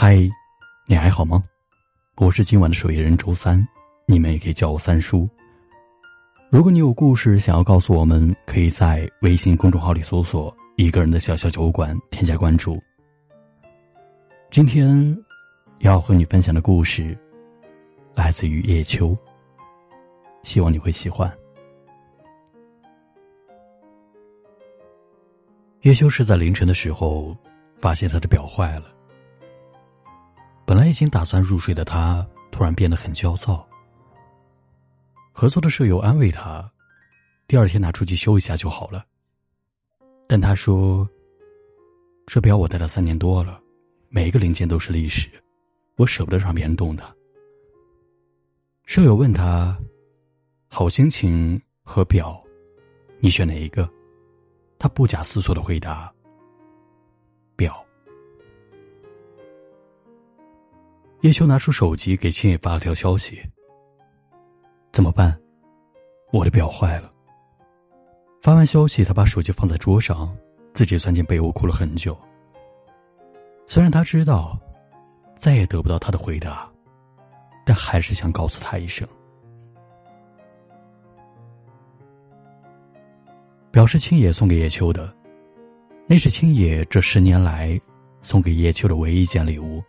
嗨，你还好吗？我是今晚的守夜人周三，你们也可以叫我三叔。如果你有故事想要告诉我们，可以在微信公众号里搜索“一个人的小小酒馆”，添加关注。今天要和你分享的故事来自于叶秋，希望你会喜欢。叶秋是在凌晨的时候发现他的表坏了。本来已经打算入睡的他，突然变得很焦躁。合作的舍友安慰他：“第二天拿出去修一下就好了。”但他说：“这表我戴了三年多了，每一个零件都是历史，我舍不得让别人动它。”舍友问他：“好心情和表，你选哪一个？”他不假思索的回答：“表。”叶秋拿出手机给青野发了条消息：“怎么办？我的表坏了。”发完消息，他把手机放在桌上，自己钻进被窝哭了很久。虽然他知道再也得不到他的回答，但还是想告诉他一声。表是青野送给叶秋的，那是青野这十年来送给叶秋的唯一一件礼物。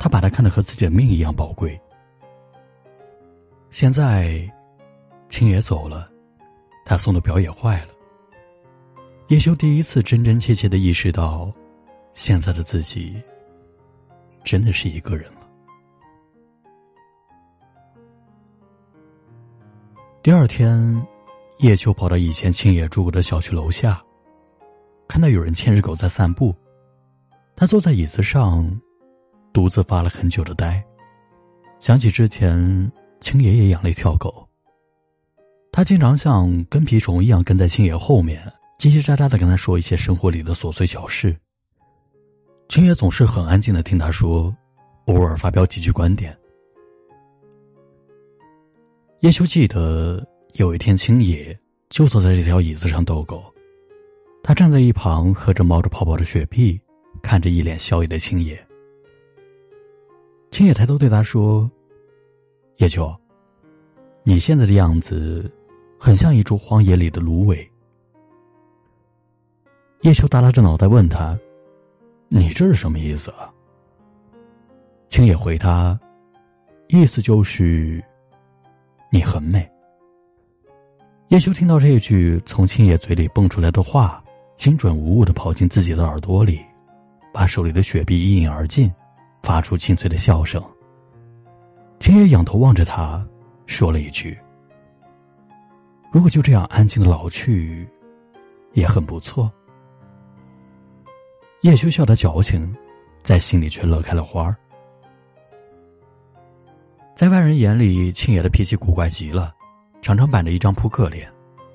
他把他看得和自己的命一样宝贵。现在，青野走了，他送的表也坏了。叶修第一次真真切切的意识到，现在的自己真的是一个人了。第二天，叶秋跑到以前青野住过的小区楼下，看到有人牵着狗在散步，他坐在椅子上。独自发了很久的呆，想起之前青爷爷养了一条狗，他经常像跟屁虫一样跟在青爷后面，叽叽喳喳的跟他说一些生活里的琐碎小事。青爷总是很安静的听他说，偶尔发表几句观点。叶秋记得有一天，青野就坐在这条椅子上逗狗，他站在一旁喝着冒着泡泡的雪碧，看着一脸笑意的青野。青野抬头对他说：“叶秋，你现在的样子，很像一株荒野里的芦苇。”叶秋耷拉着脑袋问他：“你这是什么意思啊？”青野回他：“意思就是，你很美。”叶秋听到这句从青野嘴里蹦出来的话，精准无误的跑进自己的耳朵里，把手里的雪碧一饮而尽。发出清脆的笑声。青野仰头望着他，说了一句：“如果就这样安静的老去，也很不错。”叶修笑得矫情，在心里却乐开了花在外人眼里，青野的脾气古怪极了，常常板着一张扑克脸，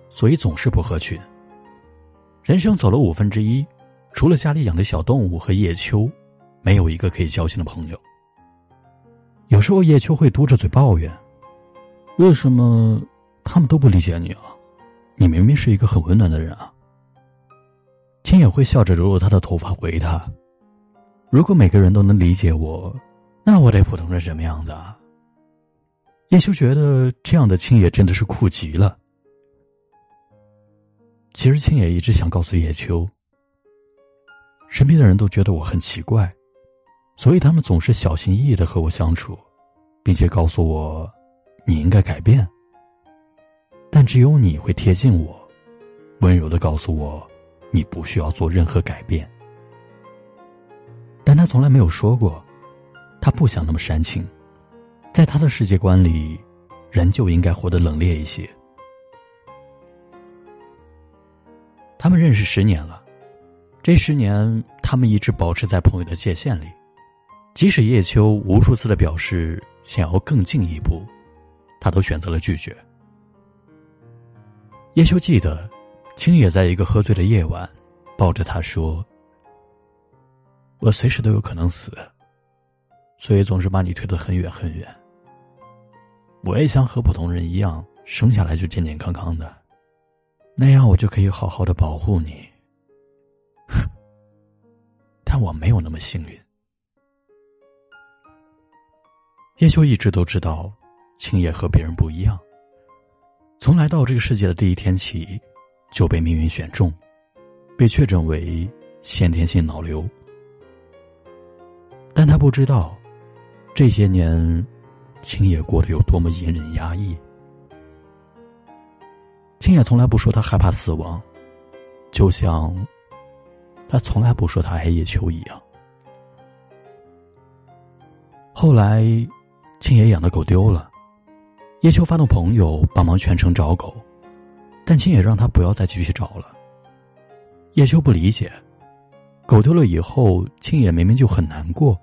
所以总是不合群。人生走了五分之一，除了家里养的小动物和叶秋。没有一个可以交心的朋友。有时候叶秋会嘟着嘴抱怨：“为什么他们都不理解你啊？你明明是一个很温暖的人啊。”青野会笑着揉揉他的头发回他：“如果每个人都能理解我，那我得普通成什么样子啊？”叶秋觉得这样的青野真的是酷极了。其实青野一直想告诉叶秋，身边的人都觉得我很奇怪。所以他们总是小心翼翼的和我相处，并且告诉我，你应该改变。但只有你会贴近我，温柔的告诉我，你不需要做任何改变。但他从来没有说过，他不想那么煽情，在他的世界观里，人就应该活得冷冽一些。他们认识十年了，这十年他们一直保持在朋友的界限里。即使叶秋无数次的表示想要更进一步，他都选择了拒绝。叶秋记得，青野在一个喝醉的夜晚，抱着他说：“我随时都有可能死，所以总是把你推得很远很远。我也想和普通人一样，生下来就健健康康的，那样我就可以好好的保护你。但我没有那么幸运。”叶修一直都知道，青野和别人不一样。从来到这个世界的第一天起，就被命运选中，被确诊为先天性脑瘤。但他不知道，这些年，青野过得有多么隐忍压抑。青野从来不说他害怕死亡，就像他从来不说他爱叶秋一样。后来。青野养的狗丢了，叶秋发动朋友帮忙全城找狗，但青野让他不要再继续找了。叶秋不理解，狗丢了以后，青野明明就很难过，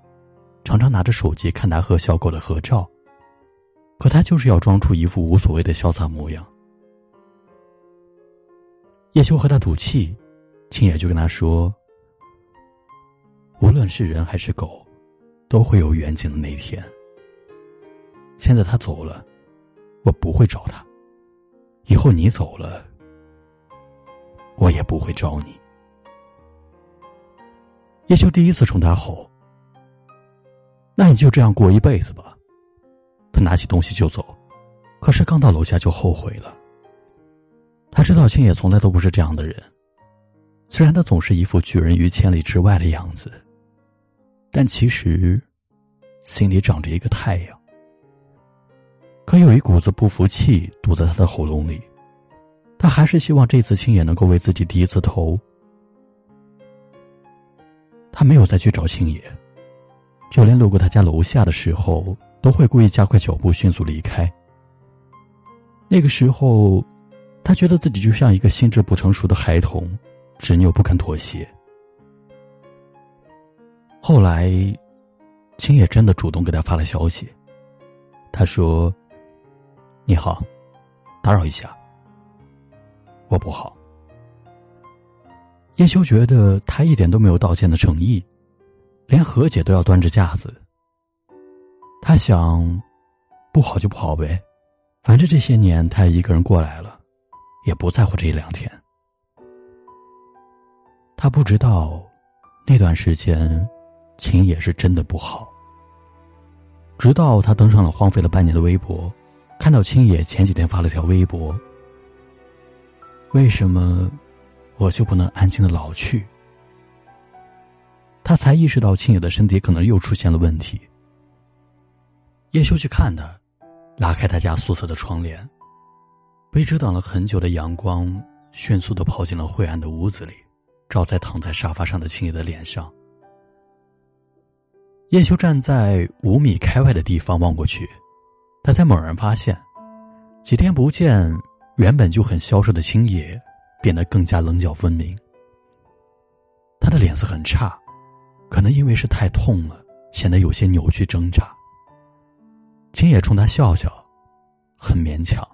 常常拿着手机看他和小狗的合照，可他就是要装出一副无所谓的潇洒模样。叶秋和他赌气，青野就跟他说：“无论是人还是狗，都会有远景的那一天。”现在他走了，我不会找他。以后你走了，我也不会找你。叶修第一次冲他吼：“那你就这样过一辈子吧。”他拿起东西就走，可是刚到楼下就后悔了。他知道青野从来都不是这样的人，虽然他总是一副拒人于千里之外的样子，但其实心里长着一个太阳。可有一股子不服气堵在他的喉咙里，他还是希望这次青野能够为自己低一次头。他没有再去找青野，就连路过他家楼下的时候，都会故意加快脚步，迅速离开。那个时候，他觉得自己就像一个心智不成熟的孩童，执拗不肯妥协。后来，青野真的主动给他发了消息，他说。你好，打扰一下。我不好。叶修觉得他一点都没有道歉的诚意，连和解都要端着架子。他想，不好就不好呗，反正这些年他也一个人过来了，也不在乎这一两天。他不知道，那段时间，秦也是真的不好。直到他登上了荒废了半年的微博。看到青野前几天发了条微博，为什么我就不能安静的老去？他才意识到青野的身体可能又出现了问题。叶修去看他，拉开他家宿舍的窗帘，被遮挡了很久的阳光迅速的跑进了灰暗的屋子里，照在躺在沙发上的青野的脸上。叶修站在五米开外的地方望过去。他才猛然发现，几天不见，原本就很消瘦的青野变得更加棱角分明。他的脸色很差，可能因为是太痛了，显得有些扭曲挣扎。青野冲他笑笑，很勉强。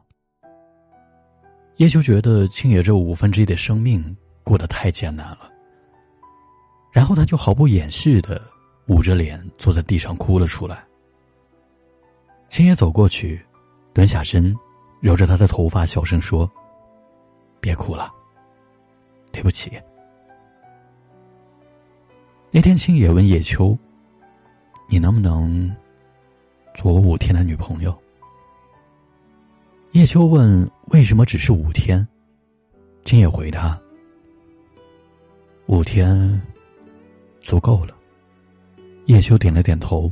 叶秋觉得青野这五分之一的生命过得太艰难了，然后他就毫不掩饰的捂着脸坐在地上哭了出来。青野走过去，蹲下身，揉着他的头发，小声说：“别哭了，对不起。”那天，青野问叶秋：“你能不能做我五天的女朋友？”叶秋问：“为什么只是五天？”青野回答：“五天足够了。”叶秋点了点头。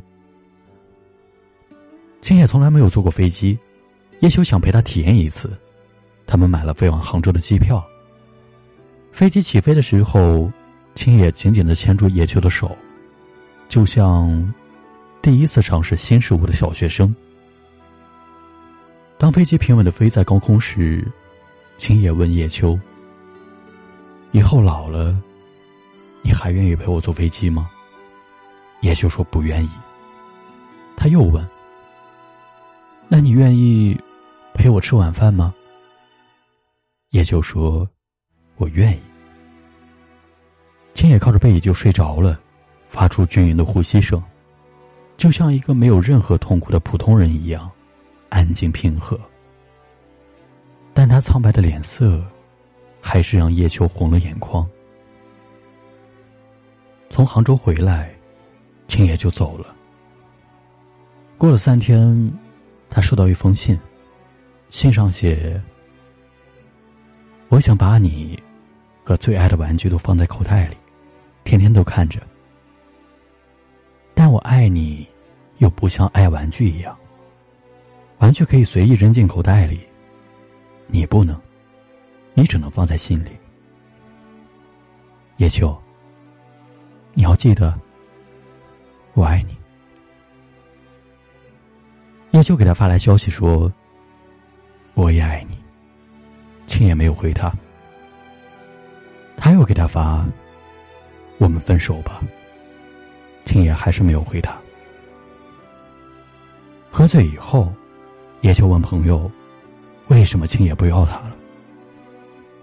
青野从来没有坐过飞机，叶修想陪他体验一次。他们买了飞往杭州的机票。飞机起飞的时候，青野紧紧的牵住叶秋的手，就像第一次尝试新事物的小学生。当飞机平稳的飞在高空时，青野问叶秋：“以后老了，你还愿意陪我坐飞机吗？”叶秋说：“不愿意。”他又问。那你愿意陪我吃晚饭吗？叶秋说，我愿意。青野靠着背椅就睡着了，发出均匀的呼吸声，就像一个没有任何痛苦的普通人一样，安静平和。但他苍白的脸色，还是让叶秋红了眼眶。从杭州回来，青野就走了。过了三天，他收到一封信，信上写：“我想把你和最爱的玩具都放在口袋里，天天都看着。但我爱你，又不像爱玩具一样。玩具可以随意扔进口袋里，你不能，你只能放在心里。叶秋，你要记得，我爱你。”叶秋给他发来消息说：“我也爱你。”青也没有回他。他又给他发：“我们分手吧。”青也还是没有回他。喝醉以后，叶秋问朋友：“为什么青野不要他了？”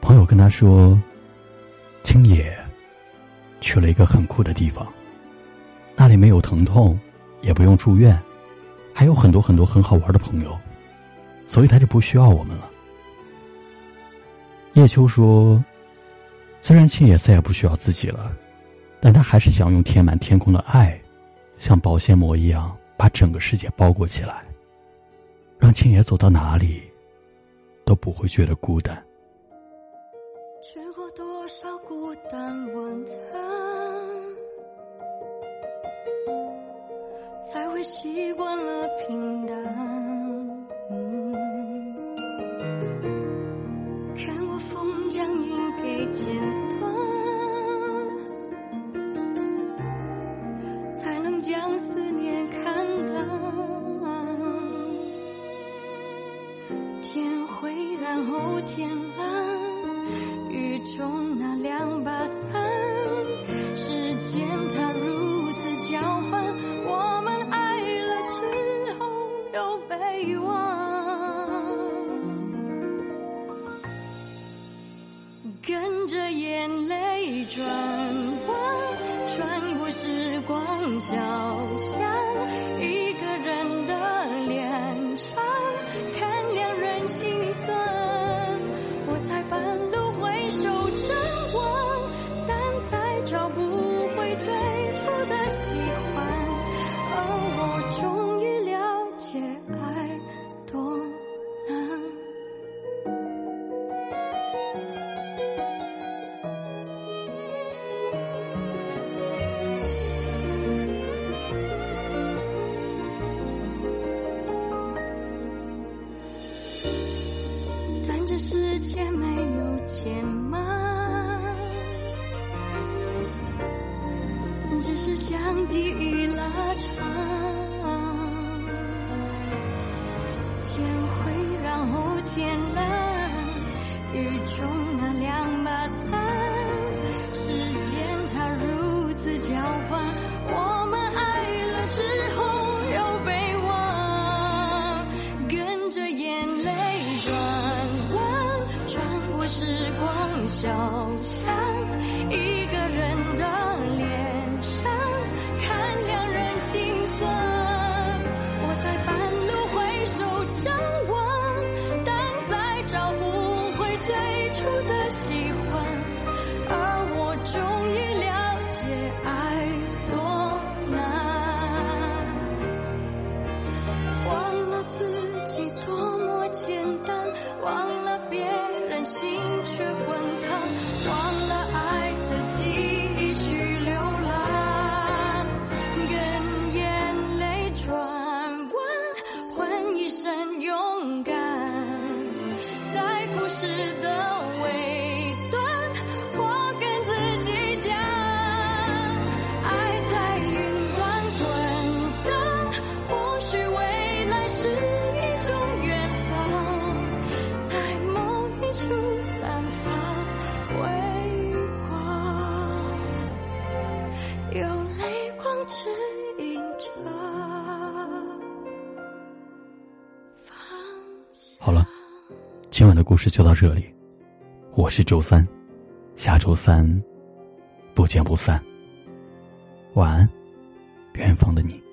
朋友跟他说：“青野去了一个很酷的地方，那里没有疼痛，也不用住院。”还有很多很多很好玩的朋友，所以他就不需要我们了。叶秋说：“虽然青野再也不需要自己了，但他还是想用填满天空的爱，像保鲜膜一样把整个世界包裹起来，让青野走到哪里都不会觉得孤单。”吃过多少孤单晚餐？习惯了平淡。看过风将云给剪断眼泪转弯，穿过时光小巷，界没有钱吗？只是将记忆拉长。天灰然后天蓝，雨中光有泪光指引着。好了，今晚的故事就到这里。我是周三，下周三不见不散。晚安，远方的你。